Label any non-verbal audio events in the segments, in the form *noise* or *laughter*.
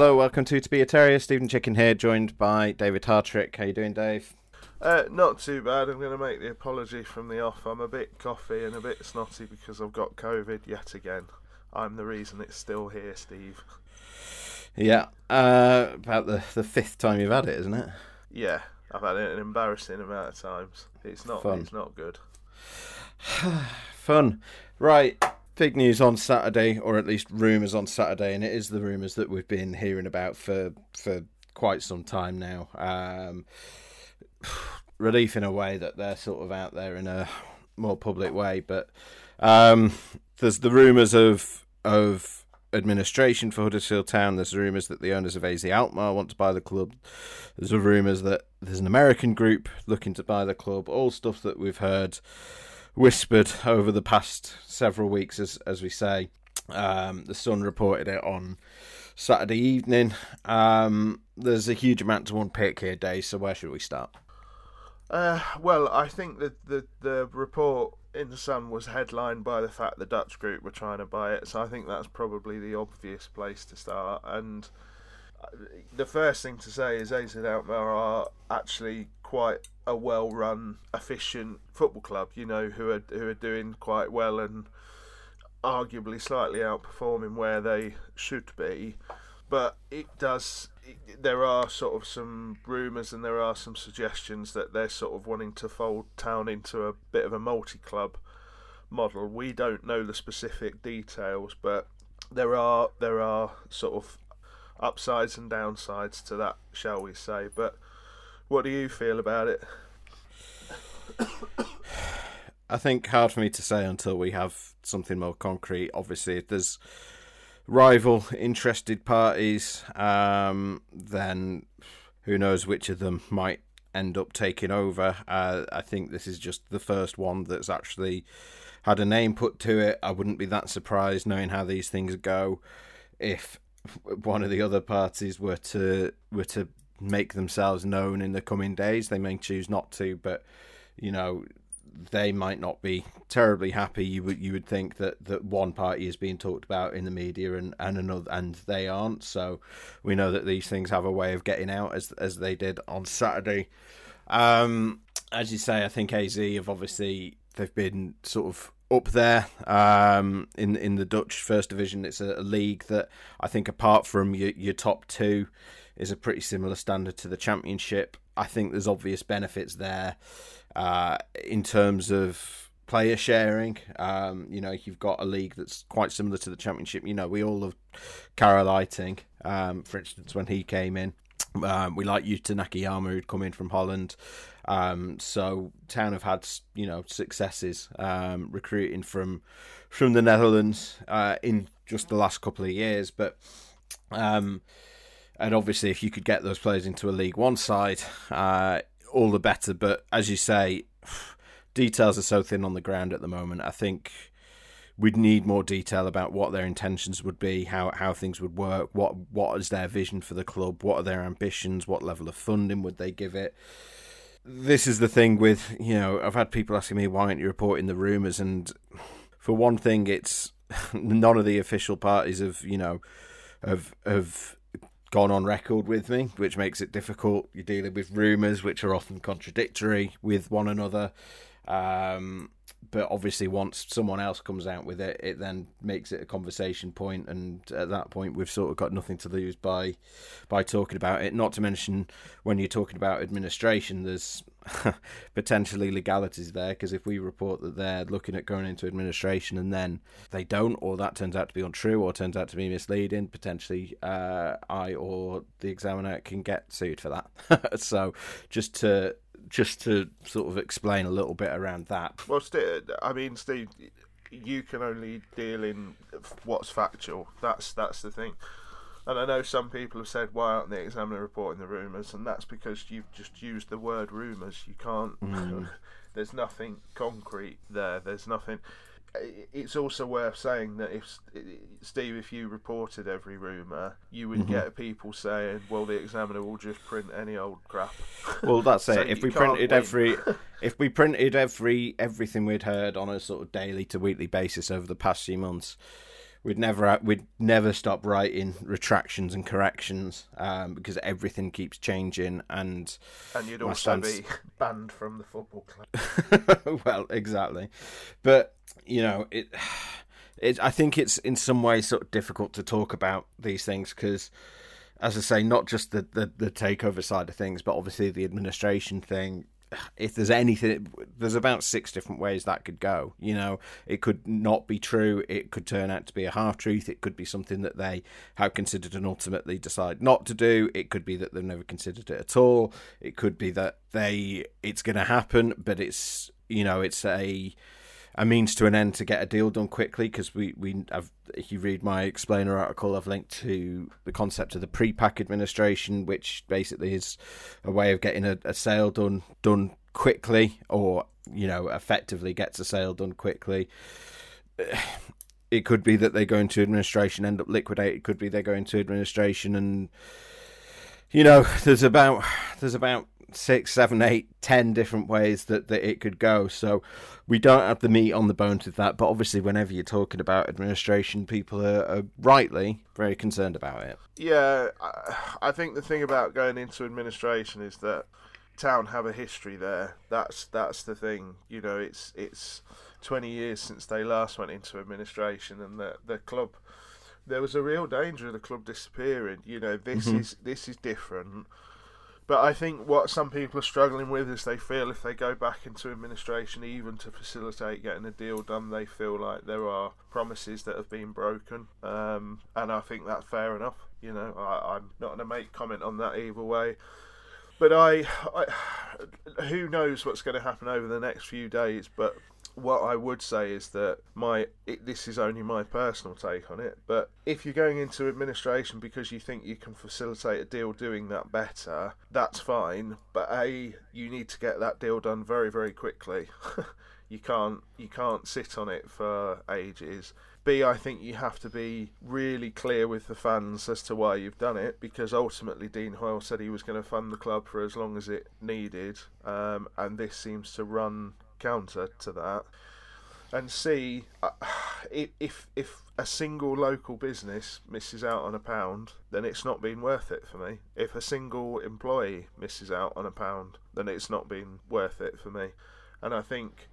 Hello, welcome to To Be a Terrier. Stephen Chicken here, joined by David Hartrick. How you doing, Dave? Uh, not too bad. I'm going to make the apology from the off. I'm a bit coffee and a bit snotty because I've got COVID yet again. I'm the reason it's still here, Steve. Yeah, uh, about the, the fifth time you've had it, isn't it? Yeah, I've had it an embarrassing amount of times. It's not. Fun. It's not good. *sighs* Fun. Right, big news on Saturday, or at least rumours on Saturday, and it is the rumours that we've been hearing about for for quite some time now. Um, *sighs* relief in a way that they're sort of out there in a more public way, but um, there's the rumours of of administration for Huddersfield Town. There's rumours that the owners of AZ Alkmaar want to buy the club. There's rumours that there's an American group looking to buy the club. All stuff that we've heard whispered over the past several weeks, as as we say. Um, the Sun reported it on Saturday evening. Um, there's a huge amount to unpick here, Dave. So where should we start? Uh, well, I think that the the report in the Sun was headlined by the fact the Dutch group were trying to buy it, so I think that's probably the obvious place to start. And the first thing to say is AZ Alkmaar are actually quite a well-run, efficient football club. You know, who are who are doing quite well and arguably slightly outperforming where they should be. But it does. It, there are sort of some rumours and there are some suggestions that they're sort of wanting to fold town into a bit of a multi-club model. We don't know the specific details, but there are there are sort of upsides and downsides to that, shall we say? But what do you feel about it? I think hard for me to say until we have something more concrete. Obviously, there's rival interested parties, um, then who knows which of them might end up taking over. Uh, I think this is just the first one that's actually had a name put to it. I wouldn't be that surprised knowing how these things go if one of the other parties were to were to make themselves known in the coming days. They may choose not to, but you know they might not be terribly happy. You would you would think that, that one party is being talked about in the media and, and another and they aren't. So we know that these things have a way of getting out as as they did on Saturday. Um, as you say, I think AZ have obviously they've been sort of up there um, in in the Dutch First Division. It's a, a league that I think, apart from your, your top two, is a pretty similar standard to the Championship. I think there's obvious benefits there uh, in terms of player sharing. Um, you know, you've got a league that's quite similar to the Championship. You know, we all love Carel Eiting, um, for instance, when he came in. Um, we like Yuta Nakayama, who'd come in from Holland. Um, so Town have had you know successes um, recruiting from from the Netherlands uh, in just the last couple of years, but. Um, and obviously, if you could get those players into a League One side, uh, all the better. But as you say, details are so thin on the ground at the moment. I think we'd need more detail about what their intentions would be, how how things would work, what what is their vision for the club, what are their ambitions, what level of funding would they give it. This is the thing with you know I've had people asking me why aren't you reporting the rumours, and for one thing, it's *laughs* none of the official parties have you know have have gone on record with me, which makes it difficult. You're dealing with rumours, which are often contradictory with one another. Um, but obviously, once someone else comes out with it, it then makes it a conversation point, and at that point, we've sort of got nothing to lose by by talking about it. Not to mention, when you're talking about administration, there's *laughs* potentially legalities there because if we report that they're looking at going into administration and then they don't, or that turns out to be untrue, or turns out to be misleading, potentially uh, I or the examiner can get sued for that. *laughs* so just to just to sort of explain a little bit around that. Well, st- I mean, Steve, you can only deal in what's factual. That's that's the thing. And I know some people have said, "Why aren't the Examiner reporting the rumours?" And that's because you've just used the word rumours. You can't. Mm. *laughs* there's nothing concrete there. There's nothing it's also worth saying that if Steve, if you reported every rumor, you would mm-hmm. get people saying, "Well, the Examiner will just print any old crap." Well, that's *laughs* so it. If we printed win. every, *laughs* if we printed every everything we'd heard on a sort of daily to weekly basis over the past few months, we'd never we'd never stop writing retractions and corrections um, because everything keeps changing and and you'd also stance... be *laughs* banned from the football club. well, exactly, but you know it. *sighs* It, I think it's in some ways sort of difficult to talk about these things because, as I say, not just the, the, the takeover side of things, but obviously the administration thing *sighs* if there's anything, there's about six different ways that could go. You know, it could not be true. It could turn out to be a half truth. It could be something that they have considered and ultimately decide not to do. It could be that they've never considered it at all. It could be that they it's going to happen, but it's you know it's a a means to an end to get a deal done quickly because we we have if you read my explainer article I've linked to the concept of the pre-pack administration which basically is a way of getting a, a sale done done quickly or you know effectively gets a sale done quickly. *sighs* It could be that they go into administration end up liquidate it could be they go into administration and you know there's about there's about six, seven, eight, ten different ways that, that it could go. So we don't have the meat on the bones with that. But obviously, whenever you're talking about administration, people are, are rightly very concerned about it. Yeah, I think the thing about going into administration is that town have a history there. That's that's the thing. You know, it's it's 20 years since they last went into administration, and the the club. There was a real danger of the club disappearing. You know, this mm-hmm. is this is different but I think what some people are struggling with is they feel if they go back into administration, even to facilitate getting a deal done, they feel like there are promises that have been broken. Um, and I think that's fair enough. You know, I, am not going to make comment on that either way. But I, I, who knows what's going to happen over the next few days? But what I would say is that my it, this is only my personal take on it, but if you're going into administration because you think you can facilitate a deal doing that better, that's fine. But a you need to get that deal done very very quickly. *laughs* you can't you can't sit on it for ages. B, I think you have to be really clear with the fans as to why you've done it, because ultimately Dean Hoyle said he was going to fund the club for as long as it needed, um, and this seems to run counter to that and see uh, if if a single local business misses out on a pound, then it's not been worth it for me. If a single employee misses out on a pound, then it's not been worth it for me. And I think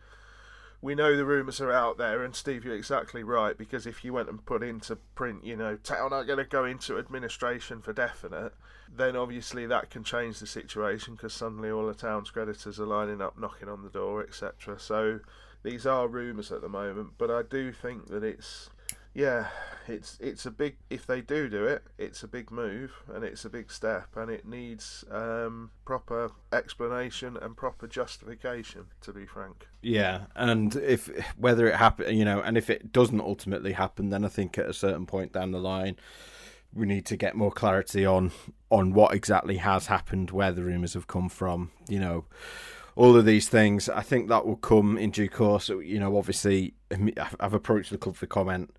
we know the rumours are out there, and Steve, you're exactly right because if you went and put into print, you know, town are going to go into administration for definite, then obviously that can change the situation because suddenly all the town's creditors are lining up, knocking on the door, etc. So these are rumours at the moment, but I do think that it's yeah, it's it's a big. If they do do it, it's a big move and it's a big step, and it needs um, proper explanation and proper justification. To be frank. Yeah, and if whether it happen, you know, and if it doesn't ultimately happen, then I think at a certain point down the line, we need to get more clarity on on what exactly has happened, where the rumours have come from. You know all of these things. I think that will come in due course. You know, obviously, I've approached the club for comment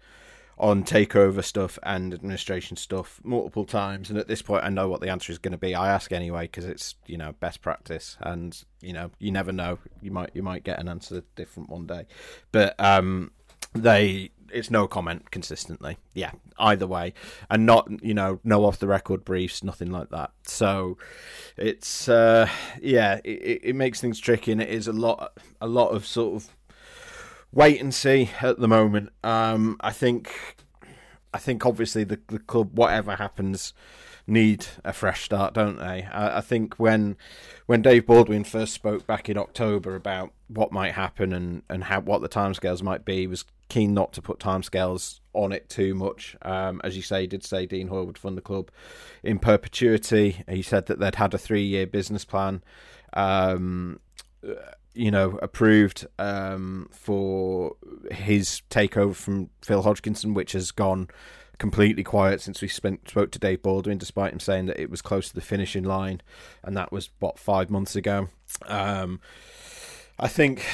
on takeover stuff and administration stuff multiple times, and at this point, I know what the answer is going to be. I ask anyway because it's you know best practice, and you know you never know. You might you might get an answer different one day, but um, they it's no comment consistently. Yeah, either way, and not you know no off the record briefs, nothing like that. So it's uh, yeah, it, it makes things tricky, and it is a lot a lot of sort of wait and see at the moment. Um, I think, I think obviously the the club, whatever happens, need a fresh start, don't they? I, I, think when when Dave Baldwin first spoke back in October about what might happen and and how what the timescales might be, was keen not to put timescales on it too much. Um, as you say, did say Dean Hoyle would fund the club in perpetuity. He said that they'd had a three year business plan um, you know, approved um, for his takeover from Phil Hodgkinson, which has gone completely quiet since we spent, spoke to Dave Baldwin, despite him saying that it was close to the finishing line, and that was what five months ago. Um, I think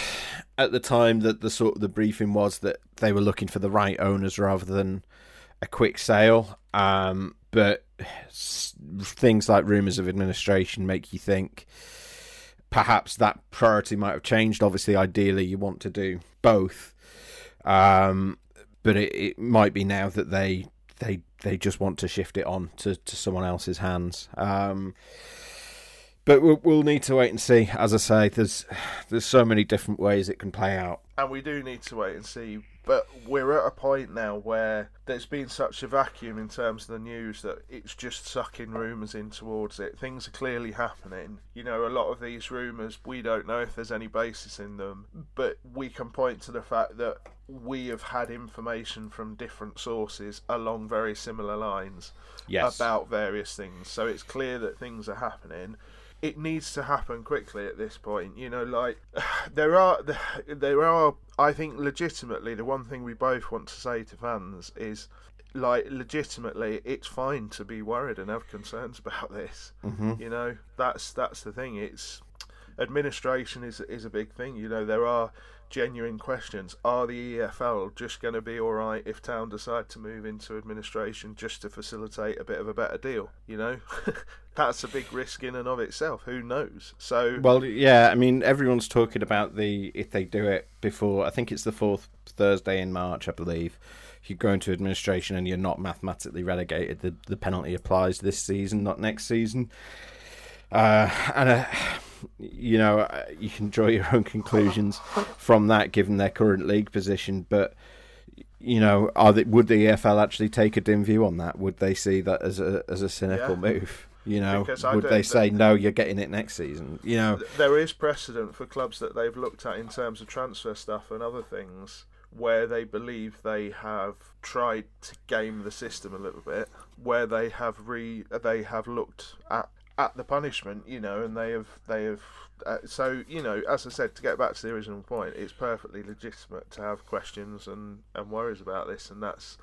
at the time that the sort of the briefing was that they were looking for the right owners rather than a quick sale. Um, but things like rumours of administration make you think perhaps that priority might have changed. Obviously, ideally, you want to do both, um, but it, it, might be now that they they they just want to shift it on to, to someone else's hands. Um, but we'll, we'll need to wait and see. As I say, there's there's so many different ways it can play out, and we do need to wait and see. But we're at a point now where there's been such a vacuum in terms of the news that it's just sucking rumours in towards it. Things are clearly happening. You know, a lot of these rumours, we don't know if there's any basis in them, but we can point to the fact that we have had information from different sources along very similar lines yes. about various things. So it's clear that things are happening it needs to happen quickly at this point. You know, like *sighs* there are *sighs* there are. I think legitimately, the one thing we both want to say to fans is, like, legitimately, it's fine to be worried and have concerns *laughs* about this. Mm-hmm. You know, that's that's the thing. It's administration is is a big thing. You know, there are genuine questions. Are the EFL just going to be all right if Town decide to move into administration just to facilitate a bit of a better deal? You know, *laughs* that's a big risk in and of itself. Who knows? So, well, yeah, I mean, everyone's talking about the if they do it before. I think it's the fourth Thursday in March, I believe. You go into administration and you're not mathematically relegated, the the penalty applies this season, not next season. Uh, and. Uh, you know, uh, you can draw your own conclusions from that, given their current league position. But you know, are they, would the EFL actually take a dim view on that? Would they see that as a as a cynical yeah. move? You know, would they say no? You're getting it next season. You know, there is precedent for clubs that they've looked at in terms of transfer stuff and other things where they believe they have tried to game the system a little bit, where they have re they have looked at at the punishment, you know, and they have they have. Uh, so you know, as I said, to get back to the original point, it's perfectly legitimate to have questions and and worries about this, and that's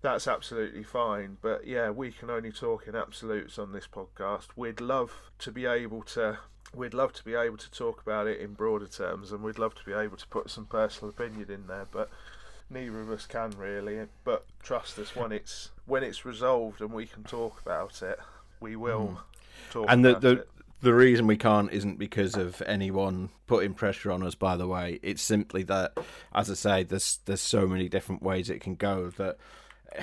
that's absolutely fine. But yeah, we can only talk in absolutes on this podcast. We'd love to be able to. We'd love to be able to talk about it in broader terms, and we'd love to be able to put some personal opinion in there, but neither of us can really. But trust us, when it's when it's resolved and we can talk about it, we will. Mm and the the, the reason we can't isn't because of anyone putting pressure on us. By the way, it's simply that, as I say, there's there's so many different ways it can go that *sighs*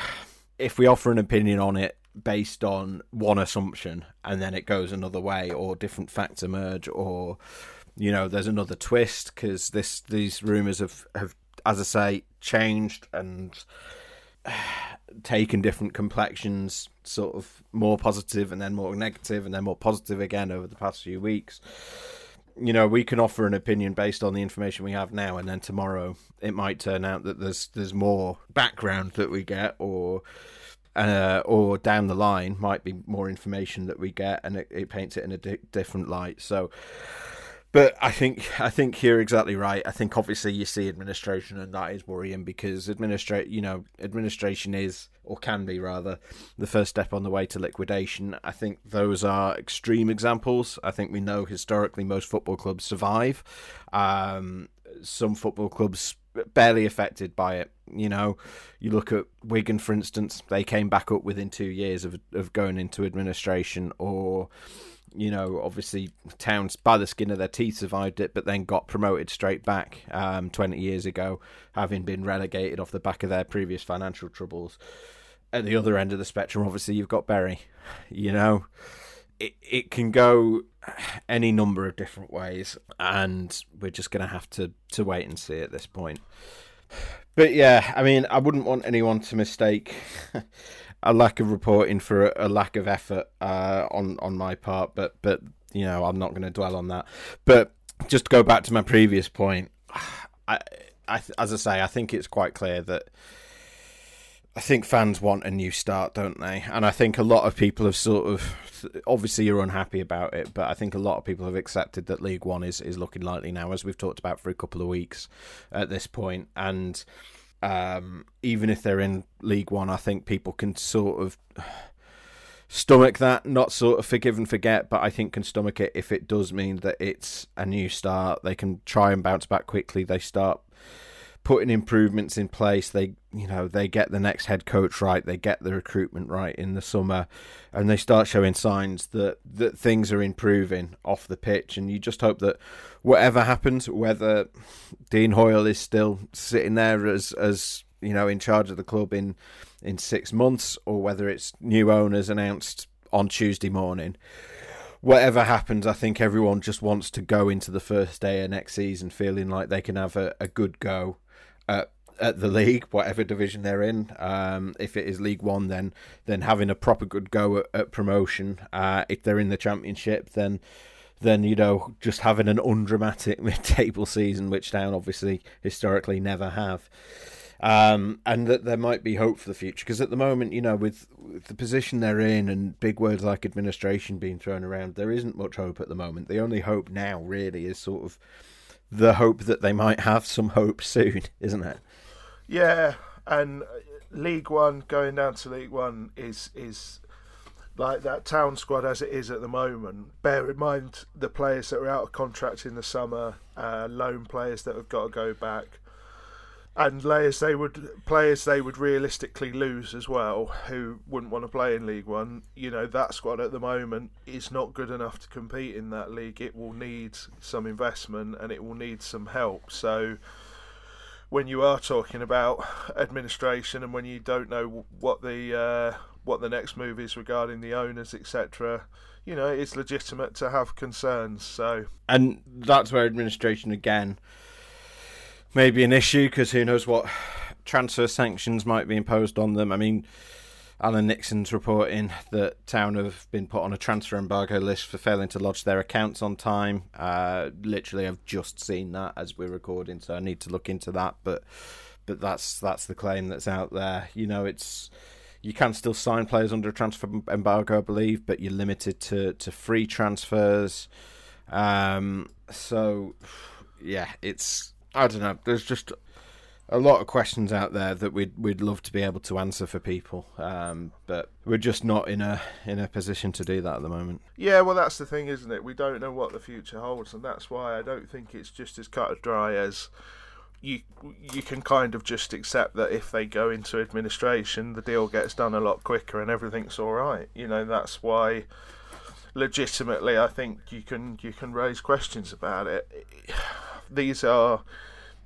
if we offer an opinion on it based on one assumption and then it goes another way, or different facts emerge, or you know, there's another twist because this these rumors have have, as I say, changed and *sighs* taken different complexions, sort of more positive and then more negative and then more positive again over the past few weeks. You know, we can offer an opinion based on the information we have now, and then tomorrow it might turn out that there's there's more background that we get, or uh, or down the line might be more information that we get, and it, it paints it in a di- different light. So, but I think I think you're exactly right. I think obviously you see administration, and that is worrying because administrate you know administration is or can be rather the first step on the way to liquidation. I think those are extreme examples. I think we know historically most football clubs survive. Um, some football clubs barely affected by it. You know, you look at Wigan, for instance; they came back up within two years of of going into administration, or you know, obviously Towns by the skin of their teeth survived it, but then got promoted straight back um, 20 years ago, having been relegated off the back of their previous financial troubles. At the other end of the spectrum, obviously, you've got Bury. You know, it it can go any number of different ways, and we're just going to have to to wait and see at this point. But yeah, I mean, I wouldn't want anyone to mistake a lack of reporting for a, a lack of effort uh, on on my part, but but you know I'm not going to dwell on that. But just to go back to my previous point, I, I as I say, I think it's quite clear that I think fans want a new start, don't they? And I think a lot of people have sort of obviously you're unhappy about it, but I think a lot of people have accepted that League One is, is looking likely now, as we've talked about for a couple of weeks at this point. And um, even if they're in League One, I think people can sort of stomach that, not sort of forgive and forget, but I think can stomach it if it does mean that it's a new start. They can try and bounce back quickly. They start putting improvements in place. They, you know, they get the next head coach right. They get the recruitment right in the summer, and they start showing signs that that things are improving off the pitch. And you just hope that whatever happens, whether Dean Hoyle is still sitting there as as you know in charge of the club in in six months, or whether it's new owners announced on Tuesday morning. Whatever happens, I think everyone just wants to go into the first day of next season feeling like they can have a, a good go at, at the league, whatever division they're in. Um, if it is League One, then then having a proper good go at, at promotion. Uh, if they're in the Championship, then then you know just having an undramatic *laughs* mid-table season, which Town obviously historically never have um, and that there might be hope for the future. Because at the moment, you know, with, with, the position they're in and big words like administration being thrown around, there isn't much hope at the moment. The only hope now, really, is sort of the hope that they might have some hope soon, *laughs* isn't it? Yeah, and League One going down to League One is is like that town squad as it is at the moment. Bear in mind the players that are out of contract in the summer, uh, loan players that have got to go back and players they would players they would realistically lose as well who wouldn't want to play in League One. You know that squad at the moment is not good enough to compete in that league. It will need some investment and it will need some help. So when you are talking about administration and when you don't know what the uh, what the next move is regarding the owners, etc. You know, it's legitimate to have concerns. So, and that's where administration again maybe an issue because who knows what transfer sanctions might be imposed on them. I mean, Alan Nixon's reporting that Town have been put on a transfer embargo list for failing to lodge their accounts on time. Uh, literally, I've just seen that as we're recording, so I need to look into that. But but that's that's the claim that's out there. You know, it's you can still sign players under a transfer embargo, I believe, but you're limited to to free transfers. Um, so yeah, it's I don't know. There's just a lot of questions out there that we'd we'd love to be able to answer for people, um, but we're just not in a in a position to do that at the moment. Yeah, well, that's the thing, isn't it? We don't know what the future holds, and that's why I don't think it's just as cut and dry as you you can kind of just accept that if they go into administration, the deal gets done a lot quicker and everything's all right. You know, that's why legitimately I think you can you can raise questions about it these are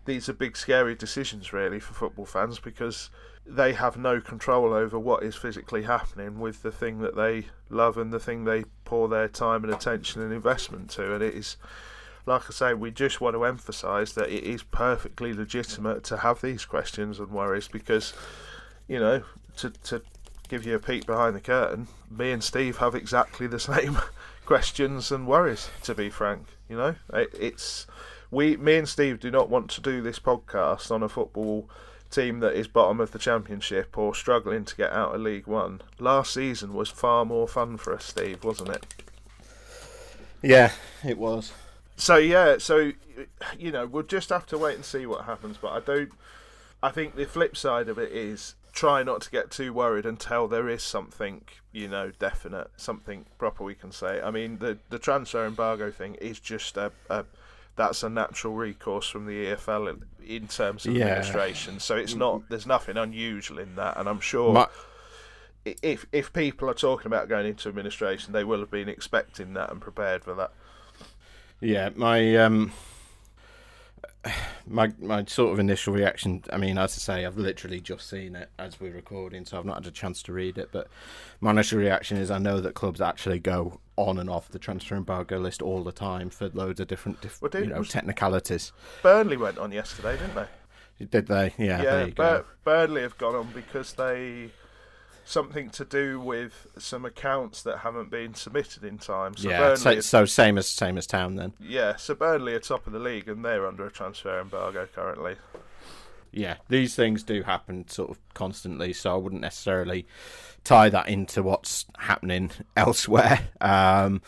these are big scary decisions really for football fans because they have no control over what is physically happening with the thing that they love and the thing they pour their time and attention and investment to. And it is like I say we just want to emphasize that it is perfectly legitimate to have these questions and worries because you know to to give you a peek behind the curtain me and Steve have exactly the *laughs* same questions and worries to be frank you know? It, it's we, me and Steve, do not want to do this podcast on a football team that is bottom of the championship or struggling to get out of League One. Last season was far more fun for us, Steve, wasn't it? Yeah, it was. So yeah, so you know, we'll just have to wait and see what happens. But I don't. I think the flip side of it is try not to get too worried until there is something, you know, definite, something proper we can say. I mean, the the transfer embargo thing is just a, a that's a natural recourse from the EFL in, in terms of yeah. administration. So it's not there's nothing unusual in that, and I'm sure. My- if if people are talking about going into administration, they will have been expecting that and prepared for that. Yeah, my um, my my sort of initial reaction. I mean, as I say, I've literally just seen it as we're recording, so I've not had a chance to read it. But my initial reaction is, I know that clubs actually go on and off the transfer embargo list all the time for loads of different, diff- well, you know, technicalities. Burnley went on yesterday, didn't they? Did they? Yeah. Yeah. Bur- Burnley have gone on because they something to do with some accounts that haven't been submitted in time. So yeah, so, so, same as same as Town then. Yeah, so Burnley are top of the league and they're under a transfer embargo currently. yeah, these things do happen sort of constantly, so I wouldn't necessarily tie that into what's happening elsewhere. *laughs* Um,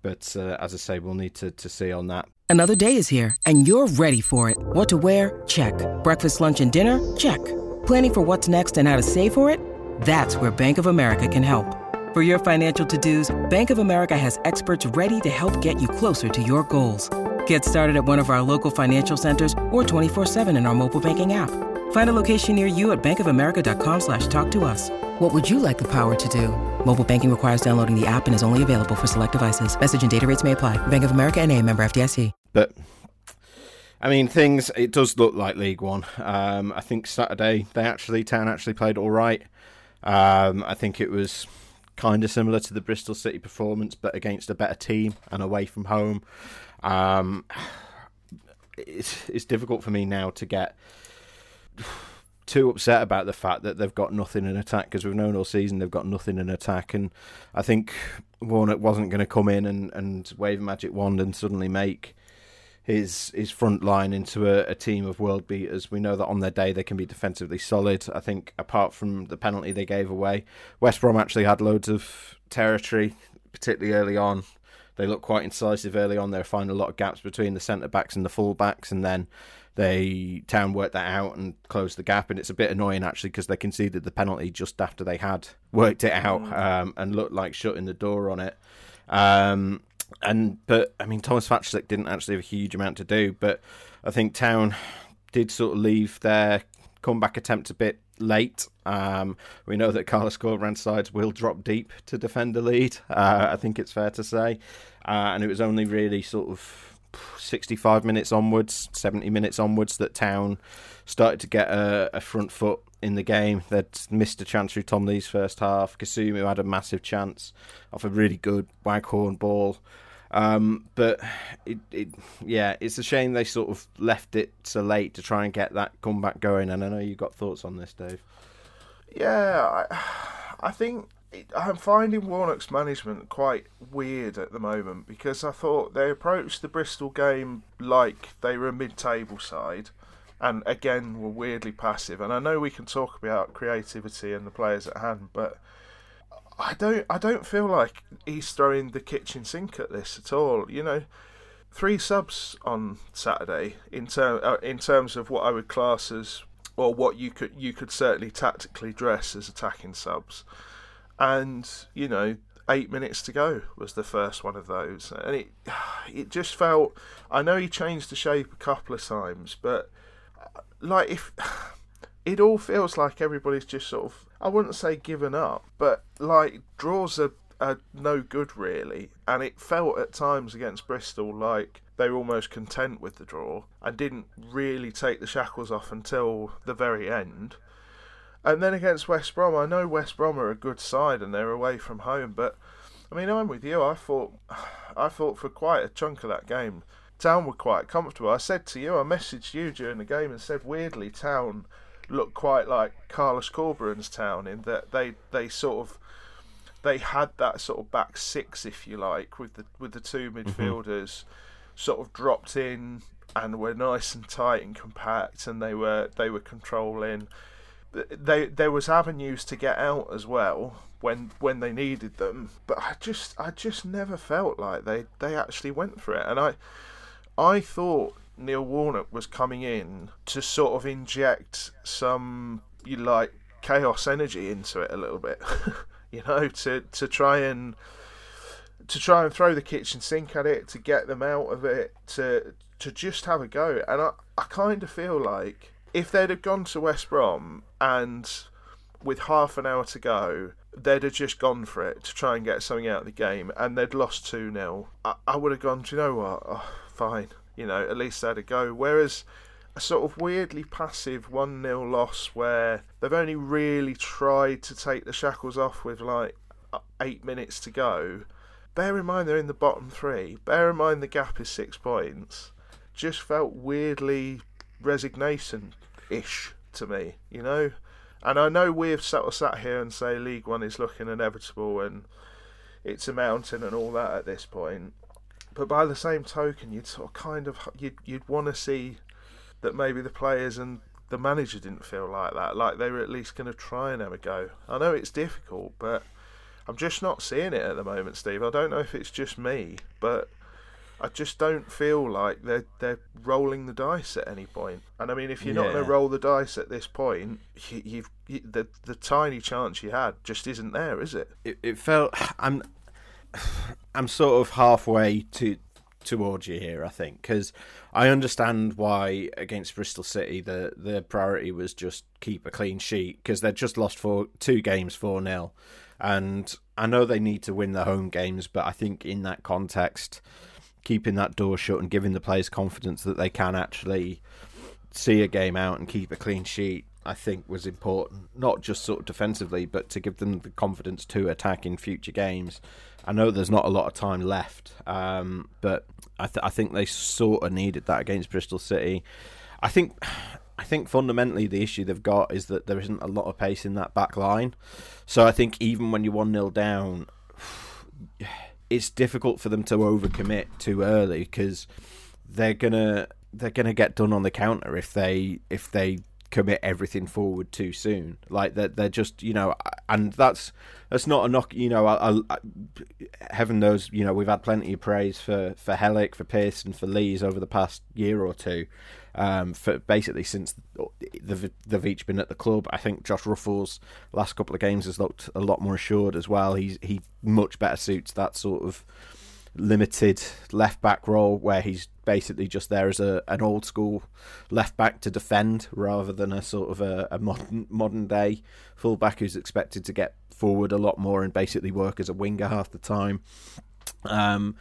but uh, as I say, we'll need to, to see on that. Another day is here, and you're ready for it. What to wear? Check. Breakfast, lunch, and dinner? Check. Planning for what's next and how to save for it? That's where Bank of America can help. For your financial to-dos, Bank of America has experts ready to help get you closer to your goals. Get started at one of our local financial centers or 24-7 in our mobile banking app. Find a location near you at bankofamerica.com slash talk to us. What would you like the power to do? Mobile banking requires downloading the app and is only available for select devices. Message and data rates may apply. Bank of America and a member FDIC. But, I mean, things, it does look like League One. Um, I think Saturday, they actually, Town actually played all right. Um, I think it was kind of similar to the Bristol City performance, but against a better team and away from home. Um, *sighs* it's, it's difficult for me now to get too upset about the fact that they've got nothing in attack because we've known all season they've got nothing in attack, and I think Warnock wasn't going to come in and, and wave a magic wand and suddenly make his his front line into a, a, team of world beaters. We know that on their day they can be defensively solid. I think apart from the penalty they gave away, West Brom actually had loads of territory, particularly early on. They looked quite incisive early on. They finding a lot of gaps between the centre backs and the full backs, and then they Town worked that out and closed the gap. And it's a bit annoying actually because they conceded the penalty just after they had worked it out mm. um, and looked like shutting the door on it. Um, and but I mean Thomas Vaclik didn't actually have a huge amount to do, but I think Town did sort of leave their comeback attempt a bit late. Um, we know that Carlos Corberán's sides will drop deep to defend the lead. Uh, I think it's fair to say, uh, and it was only really sort of 65 minutes onwards, 70 minutes onwards, that Town started to get a, a front foot in the game. They'd missed a chance through Tom Lees first half. Kasumu had a massive chance off a really good Waghorn ball. Um, but it, it, yeah, it's a shame they sort of left it so late to try and get that comeback going. And I know you've got thoughts on this, Dave. Yeah, I, I think I'm finding Warnock's management quite weird at the moment because I thought they approached the Bristol game like they were a mid-table side, and again were weirdly passive. And I know we can talk about creativity and the players at hand, but I don't I don't feel like he's throwing the kitchen sink at this at all. You know, three subs on Saturday in term uh, in terms of what I would class as or what you could you could certainly tactically dress as attacking subs and you know eight minutes to go was the first one of those. And it *sighs* it just felt i know he changed the shape a couple of times but uh, like if *sighs* it all feels like everybody's just sort of i wouldn't say given up but like draws are, are no good really. And it felt at times against bristol like they were almost content with the draw and didn't really take the shackles off until the very end and then against West Brom, I know West Brom are a good side and they're away from home, but I mean, I'm with you. I thought, *sighs* I thought for quite a chunk of that game, Town were quite comfortable. I said to you, I messaged you during the game and said, weirdly, Town looked quite like Carlos Corberán's Town in that they they sort of they had that sort of back six, if you like, with the with the two mm-hmm. midfielders mm-hmm. sort of dropped in and were nice and tight and compact, and they were they were controlling they there was avenues to get out as well when when they needed them but i just i just never felt like they they actually went for it. And i i thought neil warnock was coming in to sort of inject some you like chaos energy into it a little bit *laughs* you know to to try and to try and throw the kitchen sink at it to get them out of it to to just have a go. And i i kind of feel like if they'd have gone to West Brom and with half an hour to go, they'd have just gone for it to try and get something out of the game, and they'd lost 2 0, I, I would have gone, do you know what? Oh, fine. You know, at least they had a go. Whereas a sort of weirdly passive 1 0 loss where they've only really tried to take the shackles off with like uh, eight minutes to go. Bear in mind they're in the bottom three. Bear in mind the gap is six points. Just felt weirdly resignation ish to me, you know. And I know we've sort of sat here and say League One is looking inevitable and it's a mountain and all that at this point. But by the same token, you'd sort of kind of you'd you'd want to see that maybe the players and the manager didn't feel like that. Like they were at least going to try and have a go. I know it's difficult, but I'm just not seeing it at the moment, Steve. I don't know if it's just me, but I just don't feel like they're they're rolling the dice at any point. And I mean, if you're not going to roll the dice at this point, you, you've you, the the tiny chance you had just isn't there, is it? it, it felt *sighs* I'm *sighs* I'm sort of halfway to towards you here. I think because I understand why against Bristol City the the priority was just keep a clean sheet because they'd just lost for two games four 0 and I know they need to win the home games, but I think in that context, keeping that door shut and giving the players confidence that they can actually see a game out and keep a clean sheet, I think was important. Not just sort of defensively, but to give them the confidence to attack in future games. I know there's not a lot of time left, um, but I, th- I think they sort of needed that against Bristol City. I think. I think fundamentally the issue they've got is that there isn't a lot of pace in that back line. So I think even when you're 1 0 down, it's difficult for them to overcommit too early because they're gonna they're gonna get done on the counter if they if they commit everything forward too soon. Like they're they're just you know, and that's that's not a knock. You know, I, I, heaven knows you know we've had plenty of praise for for Helik, for Pearson, for Lees over the past year or two. Um, for basically since they've, they've each been at the club, I think Josh Ruffels last couple of games has looked a lot more assured as well. He's he much better suits that sort of limited left back role where he's basically just there as a an old school left back to defend rather than a sort of a, a modern modern day full back who's expected to get forward a lot more and basically work as a winger half the time. Um,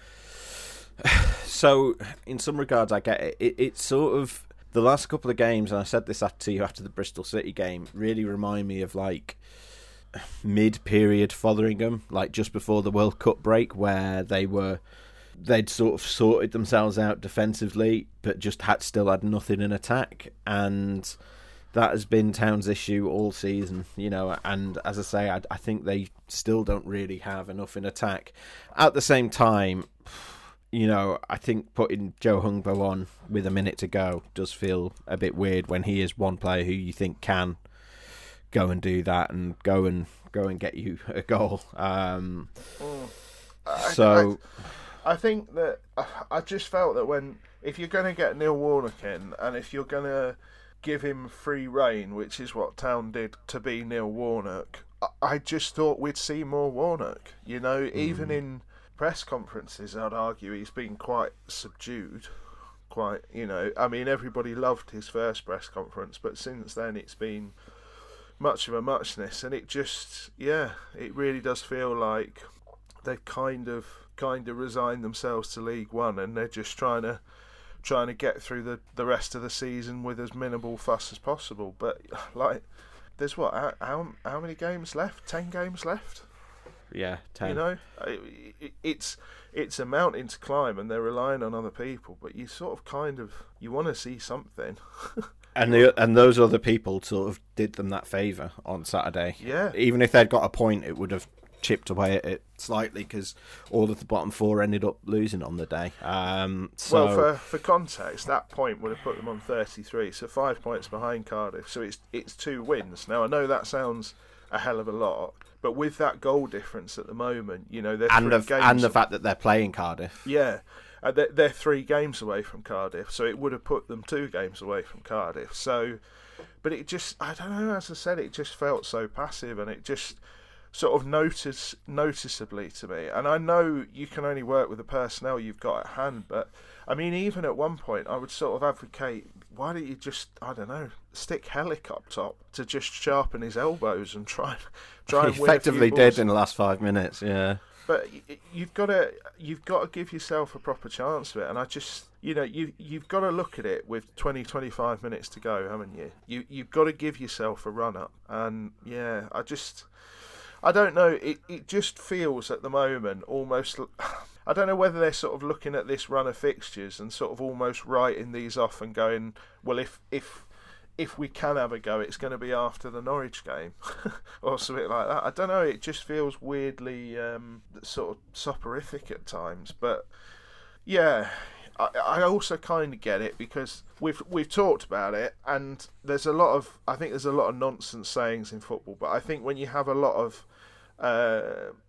*sighs* so in some regards, I get it. it. It's sort of the last couple of games, and I said this to you after the Bristol City game, really remind me of like mid-period Fotheringham, like just before the World Cup break, where they were they'd sort of sorted themselves out defensively, but just had still had nothing in attack, and that has been Town's issue all season, you know. And as I say, I, I think they still don't really have enough in attack. At the same time, you know, I think putting Joe Hungbo on with a minute to go does feel a bit weird when he is one player who you think can go and do that and go and go and get you a goal. Um, mm. I- so I think that uh, I just felt that when if you're going to get Neil Warnock in, and if you're going to give him free reign, which is what Town did to be Neil Warnock, I- I just thought we'd see more Warnock. You know, even mm. in press conferences, I'd argue he's been quite subdued. Quite, you know, I mean, everybody loved his first press conference, but since then it's been much of a muchness, and it just, yeah, it really does feel like they've kind of kind of resigned themselves to League One, and they're just trying to trying to get through the the rest of the season with as minimal fuss as possible. But like, there's what how how, how many games left? Ten games left. Yeah, ten. You know, it's it's a mountain to climb, and they're relying on other people. But you sort of kind of you want to see something. *laughs* And the and those other people sort of did them that favour on Saturday. Yeah. Even if they'd got a point, it would have chipped away at it slightly because all of the bottom four ended up losing on the day. Um, so Well, for for context, that point would have put them on 33, so five points behind Cardiff. So it's it's two wins. Now I know that sounds a hell of a lot, but with that goal difference at the moment, you know they're and the games. and the fact that they're playing Cardiff. yeah, uh, they're, they're three games away from Cardiff, so it would have put them two games away from Cardiff. So, but it just I don't know. As I said, it just felt so passive, and it just sort of notice noticeably to me. And I know you can only work with the personnel you've got at hand, but I mean, even at one point, I would sort of advocate why don't you just I don't know stick Helik up top to just sharpen his elbows and try try and He *laughs* win effectively did in the last five minutes. Yeah. But you've got to you've got to give yourself a proper chance of it, and I just you know you you've got to look at it with 20, 25 minutes to go, haven't you? You you've got to give yourself a run up, and yeah, I just I don't know. It it just feels at the moment almost. I don't know whether they're sort of looking at this run of fixtures and sort of almost writing these off and going, well, if if if we can have a go, it's going to be after the Norwich game *laughs* or something like that. I don't know. It just feels weirdly um, sort of soporific at times. But yeah, I, I also kind of get it because we've we've talked about it, and there's a lot of I think there's a lot of nonsense sayings in football, but I think when you have a lot of uh,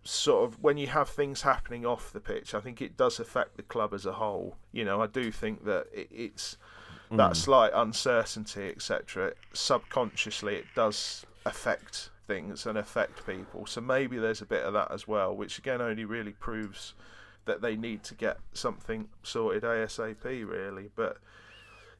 sort of when you have things happening off the pitch, I think it does affect the club as a whole. You know, I do think that it, it's that mm. slight uncertainty, etc. Subconsciously, it does affect things and affect people. So maybe there's a bit of that as well, which again only really proves that they need to get something sorted ASAP, really. But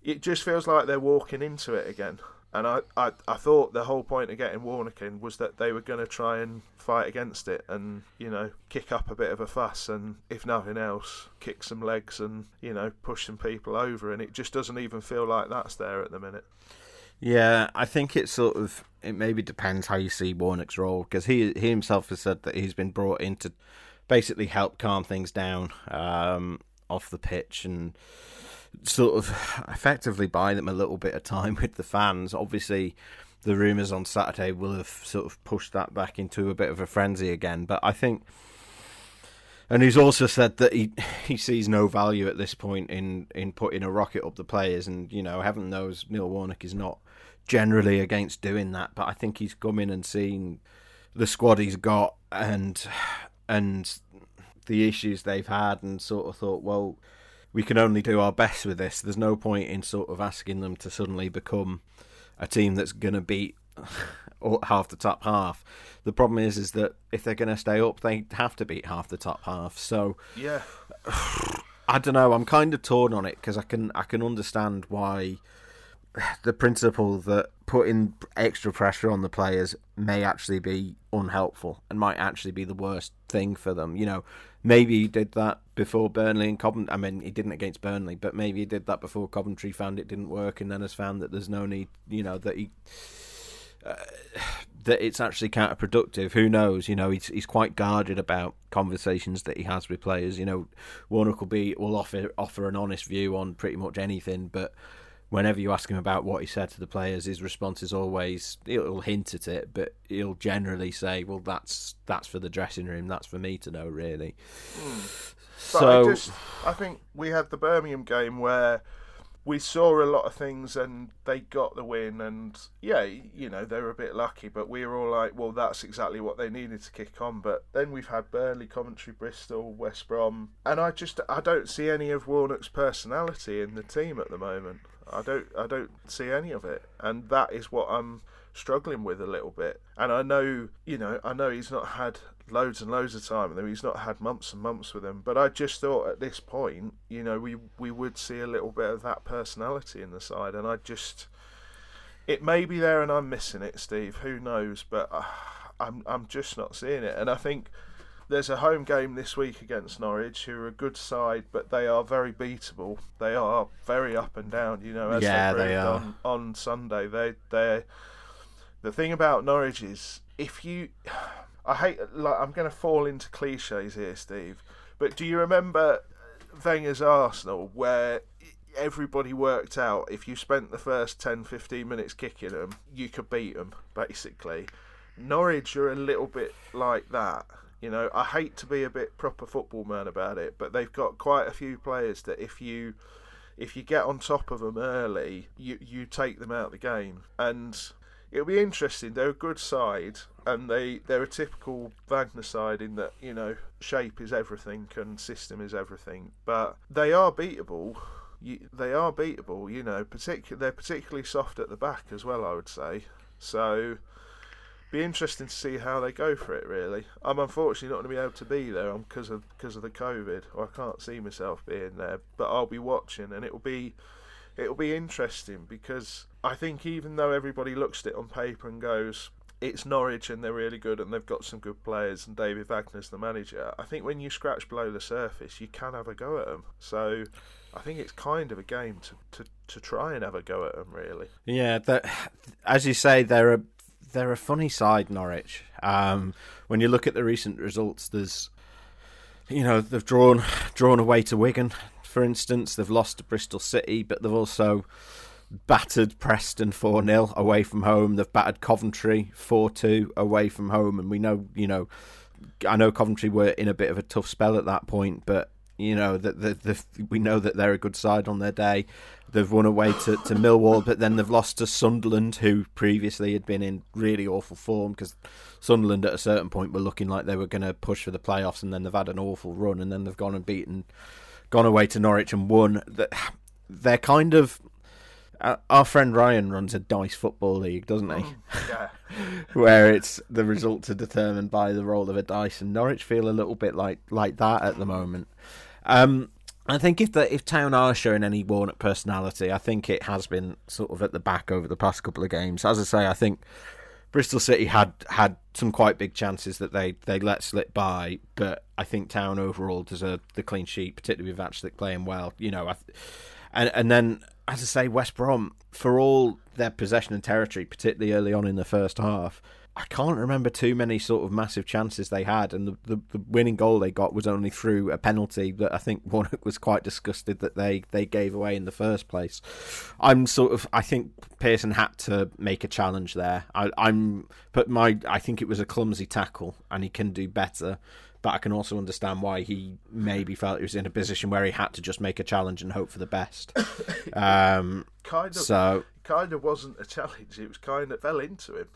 it just feels like they're walking into it again. And I, I, I thought the whole point of getting Warnock in was that they were going to try and fight against it and, you know, kick up a bit of a fuss and, if nothing else, kick some legs and, you know, push some people over. And it just doesn't even feel like that's there at the minute. Yeah, I think it sort of it maybe depends how you see Warnock's role because he he himself has said that he's been brought in to basically help calm things down um, off the pitch and sort of *sighs* effectively buy them a little bit of time with the fans. Obviously, the rumours on Saturday will have sort of pushed that back into a bit of a frenzy again, but I think. And he's also said that he *sighs* he sees no value at this point in, in putting a rocket up the players, and you know, heaven knows Neil Warnock is not generally against doing that, but I think he's come in and seen the squad he's got and *sighs* and the issues they've had, and sort of thought, well, we can only do our best with this. There's no point in sort of asking them to suddenly become a team that's going to beat *laughs* half the top half. The problem is, is that if they're going to stay up, they have to beat half the top half. So yeah, *sighs* I don't know. I'm kind of torn on it because I can I can understand why the principle that putting extra pressure on the players may actually be unhelpful and might actually be the worst thing for them. You know, maybe he did that before Burnley and Coventry. I mean, he didn't against Burnley, but maybe he did that before Coventry found it didn't work and then has found that there's no need, you know, that he. Uh, that it's actually counterproductive. Who knows? You know, he's he's quite guarded about conversations that he has with players. You know, Warnock will be will offer offer an honest view on pretty much anything, but whenever you ask him about what he said to the players, his response is always he'll hint at it, but he'll generally say, "Well, that's that's for the dressing room. That's for me to know, really." *sighs* Mm. So I, just, I think we had the Birmingham game where we saw a lot of things and they got the win and yeah you know they were a bit lucky but we were all like well that's exactly what they needed to kick on but then we've had Burnley Coventry Bristol West Brom and I just I don't see any of Warnock's personality in the team at the moment I don't I don't see any of it, and that is what I'm struggling with a little bit. And I know, you know, I know he's not had loads and loads of time with him. He's not had months and months with him. But I just thought at this point, you know, we we would see a little bit of that personality in the side, and I just it may be there and I'm missing it, Steve. Who knows? But uh, I'm I'm just not seeing it, and I think there's a home game this week against Norwich, who are a good side, but they are very beatable. They are very up and down. You know, as yeah, they, they are. On, on Sunday. They they the thing about Norwich is if you, I hate like I'm going to fall into cliches here, Steve. But do you remember Wenger's Arsenal where everybody worked out if you spent the first 10 15 minutes kicking them you could beat them basically norwich are a little bit like that you know, I hate to be a bit proper football man about it, but they've got quite a few players that if you if you get on top of them early, you you take them out of the game, and it'll be interesting. They're a good side, and they they're a typical Wagner side in that you know shape is everything and system is everything, but they are beatable. You, they are beatable, you know. Particular, they're particularly soft at the back as well. I would say. So be interesting to see how they go for it. Really, I'm unfortunately not going to be able to be there um, because of because of the COVID, I can't see myself being there. But I'll be watching, and it'll be it'll be interesting because I think even though everybody looks at it on paper and goes, it's Norwich and they're really good and they've got some good players and David Wagner's the manager. I think when you scratch below the surface, you can have a go at them. So I think it's kind of a game to, to, to try and have a go at them, really. Yeah, as you say, they're a they're a funny side, Norwich. Um, when you look at the recent results, there's, you know, they've drawn drawn away to Wigan, for instance. They've lost to Bristol City, but they've also battered Preston 4 0 away from home. They've battered Coventry 4 2 away from home. And we know, you know, I know Coventry were in a bit of a tough spell at that point, but You know that the, the, we know that they're a good side on their day. They've won away to, to Millwall, but then they've lost to Sunderland, who previously had been in really awful form because Sunderland at a certain point were looking like they were going to push for the playoffs, and then they've had an awful run, and then they've gone and beaten, gone away to Norwich and won. They're kind of uh, our friend Ryan runs a dice football league, doesn't he? Oh, yeah. *laughs* Where it's the results are determined by the roll of a dice, and Norwich feel a little bit like like that at the moment. Um, I think if the if Town are showing any Warnock personality, I think it has been sort of at the back over the past couple of games. As I say, I think Bristol City had had some quite big chances that they, they let slip by, but I think Town overall deserved the clean sheet, particularly with Vaclik playing well. You know, I, and and then as I say, West Brom for all their possession and territory, particularly early on in the first half. I can't remember too many sort of massive chances they had, and the, the, the, winning goal they got was only through a penalty that I think *laughs* Warnock was quite disgusted that they, they gave away in the first place. I'm sort of I think Pearson had to make a challenge there. I, I'm but my I think it was a clumsy tackle, and he can do better but I can also understand why he maybe felt he was in a position where he had to just make a challenge and hope for the best. *coughs* Um, kind of, so kind of wasn't a challenge. It was kind of fell into him.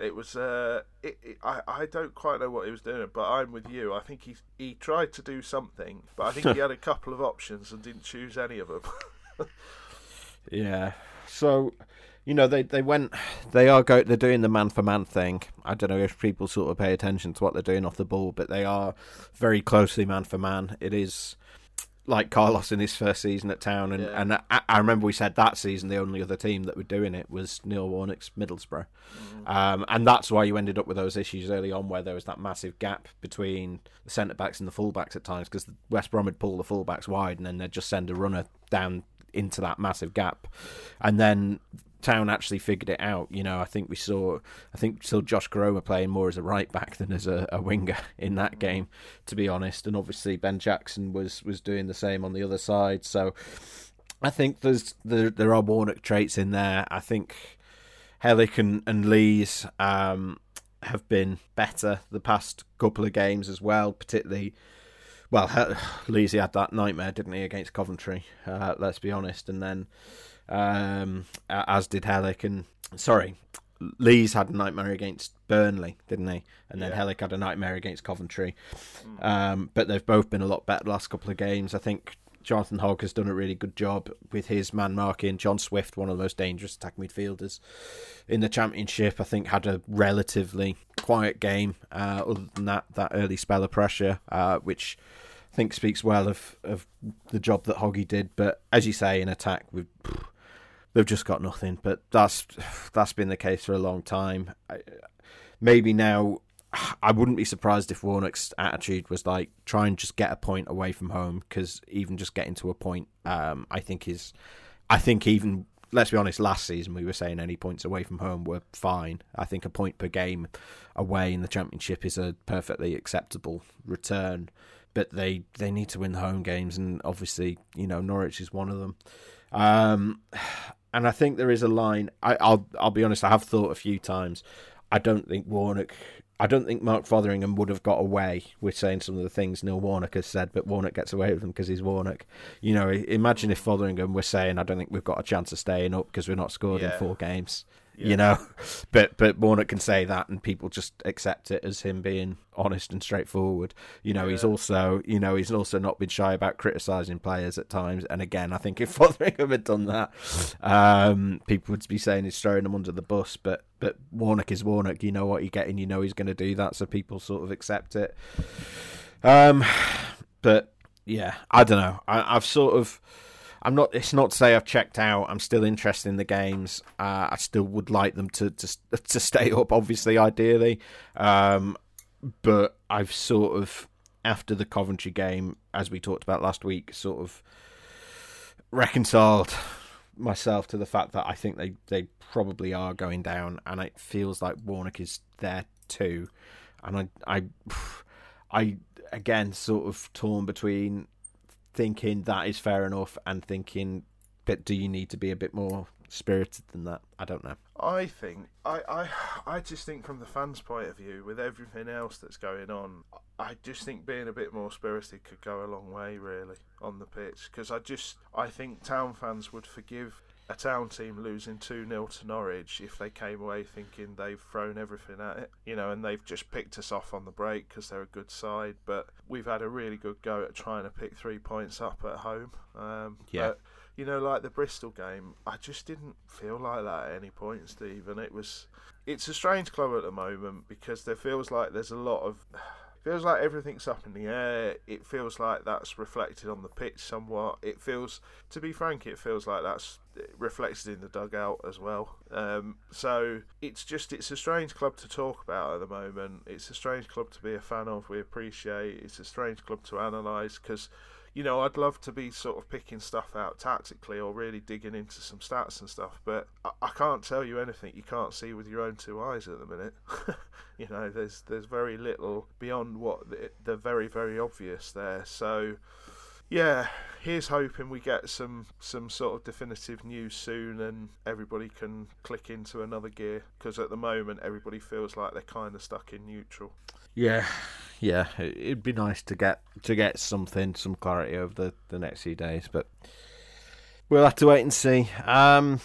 It was. Uh, it, it, I I don't quite know what he was doing, but I'm with you. I think he he tried to do something, but I think he *laughs* had a couple of options and didn't choose any of them. *laughs* yeah. So you know they they went they are go they're doing the man for man thing. I don't know if people sort of pay attention to what they're doing off the ball, but they are very closely man for man. It is like Carlos in his first season at Town, and yeah. and I, I, remember we said that season the only other team that were doing it was Neil Warnock's Middlesbrough, mm. um, and that's why you ended up with those issues early on where there was that massive gap between the centre backs and the full backs at times because West Brom would pull the full backs wide and then they'd just send a runner down into that massive gap, and then Town actually figured it out. You know, I think we saw, I think saw Josh Koroma playing more as a right back than as a, a, winger *laughs* in that game, to be honest. And obviously Ben Jackson was was doing the same on the other side. So I think there's there there are Warnock traits in there. I think Helik and and Lees um, have been better the past couple of games as well, particularly. Well, *sighs* Lees had that nightmare, didn't he, against Coventry? Uh, let's be honest, and then um, as did Helik. And sorry, Lees had a nightmare against Burnley, didn't he? And then yeah. Had a nightmare against Coventry. Mm. Um, but they've both been a lot better the last couple of games. I think Jonathan Hogg has done a really good job with his man marking. John Swift, one of the most dangerous attack midfielders in the Championship, I think had a relatively quiet game. Uh, other than that, that early spell of pressure, uh, which I think speaks well of, of the job that Hoggy did. But as you say, in attack, we've they've just got nothing. But that's that's been the case for a long time. Maybe now, I wouldn't be surprised if Warnock's attitude was like try and just get a point away from home because even just getting to a point, um, I think is, I think even let's be honest, last season we were saying any points away from home were fine. I think a point per game away in the championship is a perfectly acceptable return. But they, they need to win the home games, and obviously, you know, Norwich is one of them. Um, and I think there is a line. I, will I'll be honest. I have thought a few times. I don't think Warnock. I don't think Mark Fotheringham would have got away with saying some of the things Neil Warnock has said, but Warnock gets away with them because he's Warnock. You know, imagine if Fotheringham were saying, "I don't think we've got a chance of staying up because we're not scored yeah. in four games." Yeah. You know, *laughs* but but Warnock can say that, and people just accept it as him being honest and straightforward. You know, yeah. he's also you know he's also not been shy about criticising players at times. And again, I think if *laughs* Fotheringham had done that, um, people would be saying he's throwing them under the bus. But but Warnock is Warnock. You know what you're getting. You know he's going to do that, so people sort of accept it. Um, *sighs* but yeah, I don't know. I, I've sort of I'm not. It's not to say I've checked out. I'm still interested in the games. Uh, I still would like them to to *laughs* to stay up. Obviously, ideally, um, but I've sort of after the Coventry game, as we talked about last week, sort of reconciled myself to the fact that I think they they probably are going down, and it feels like Warnock is there too, and I I *sighs* I again sort of torn between thinking that is fair enough and thinking but do you need to be a bit more spirited than that. I don't know. I think I, I I just think from the fans' point of view, with everything else that's going on, I just think being a bit more spirited could go a long way, really, on the pitch. Because I just I think town fans would forgive a town team losing 2 0 to Norwich if they came away thinking they've thrown everything at it, you know, and they've just picked us off on the break because they're a good side. But we've had a really good go at trying to pick three points up at home. Um, yeah. But, you know, like the Bristol game, I just didn't feel like that at any point, Steve. And it was, it's a strange club at the moment because there feels like there's a lot of feels like everything's up in the air. It feels like that's reflected on the pitch somewhat. It feels, to be frank, it feels like that's reflected in the dugout as well. Um, so it's just it's a strange club to talk about at the moment. It's a strange club to be a fan of. We appreciate. It's a strange club to analyse because you know, I'd love to be sort of picking stuff out tactically or really digging into some stats and stuff, but I, I can't tell you anything you can't see with your own two eyes at the minute. *laughs* you know, there's there's very little beyond what the, the very very obvious there. So, yeah, here's hoping we get some some sort of definitive news soon and everybody can click into another gear because at the moment everybody feels like they're kind of stuck in neutral. Yeah, yeah, it'd be nice to get to get something, some clarity over the, the next few days, but we'll have to wait and see. Um,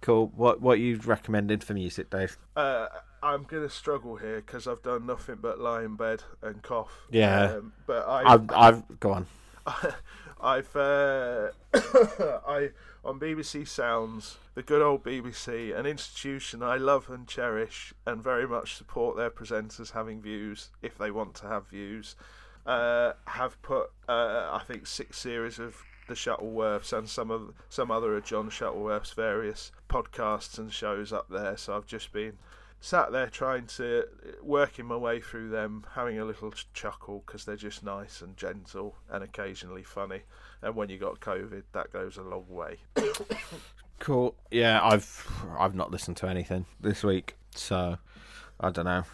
cool. What what you recommended for music, Dave? Uh, I'm gonna struggle here because I've done nothing but lie in bed and cough. Yeah, um, but I, I've, I've go on. *laughs* I've uh, *coughs* I on BBC Sounds, the good old BBC, an institution I love and cherish, and very much support their presenters having views if they want to have views. Uh, have put uh, I think six series of the Shuttleworths and some of some other of John Shuttleworth's various podcasts and shows up there. So I've just been sat there trying to working my way through them, having a little chuckle because they're just nice and gentle and occasionally funny. And when you got COVID, that goes a long way. cool. Yeah, I've I've not listened to anything this week, so I don't know.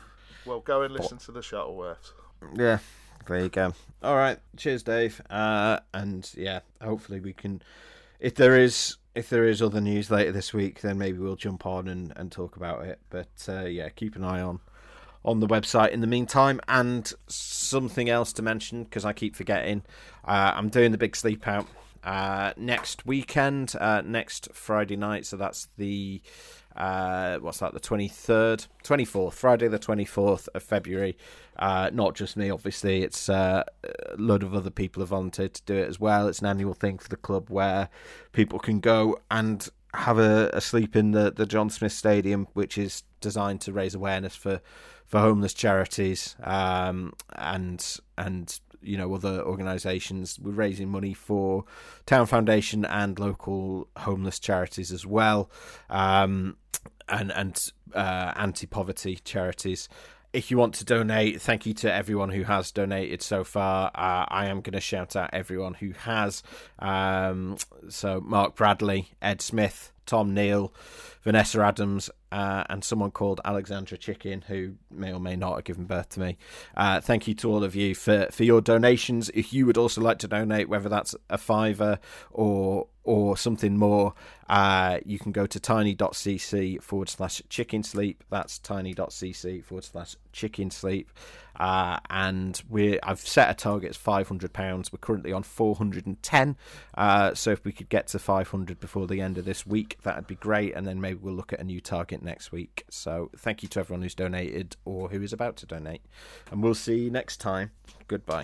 Well, go and listen to the Shuttleworths. Yeah, there you go. All right, cheers, Dave. Uh, and yeah, hopefully we can. If there is if there is other news later this week, then maybe we'll jump on and, and talk about it. But uh, yeah, keep an eye on on the website in the meantime. And something else to mention because I keep forgetting, uh, I'm doing the big sleep out uh, next weekend, uh, next Friday night. So that's the uh, what's that? The twenty third, twenty fourth, Friday the twenty fourth of February. Uh, not just me, obviously. It's uh, a load of other people have volunteered to do it as well. It's an annual thing for the club where people can go and have a, a sleep in the, the John Smith Stadium, which is designed to raise awareness for for homeless charities um, and and you know other organisations. We're raising money for Town Foundation and local homeless charities as well, um, and and uh, anti poverty charities if you want to donate, thank you to everyone who has donated so far. Uh, I am going to shout out everyone who has. Um, so, Mark Bradley, Ed Smith, Tom Neal, Vanessa Adams, uh, and someone called Alexandra Chicken, who may or may not have given birth to me. Uh, thank you to all of you for, for your donations. If you would also like to donate, whether that's a fiver or or something more, uh, you can go to tiny.cc forward slash chicken sleep. That's tiny.cc forward slash chicken sleep. Uh, and we I've set a target as five hundred pounds. We're currently on four hundred and ten. Uh, so if we could get to five hundred before the end of this week, that'd be great. And then maybe we'll look at a new target next week. So thank you to everyone who's donated or who is about to donate, and we'll see you next time. Goodbye.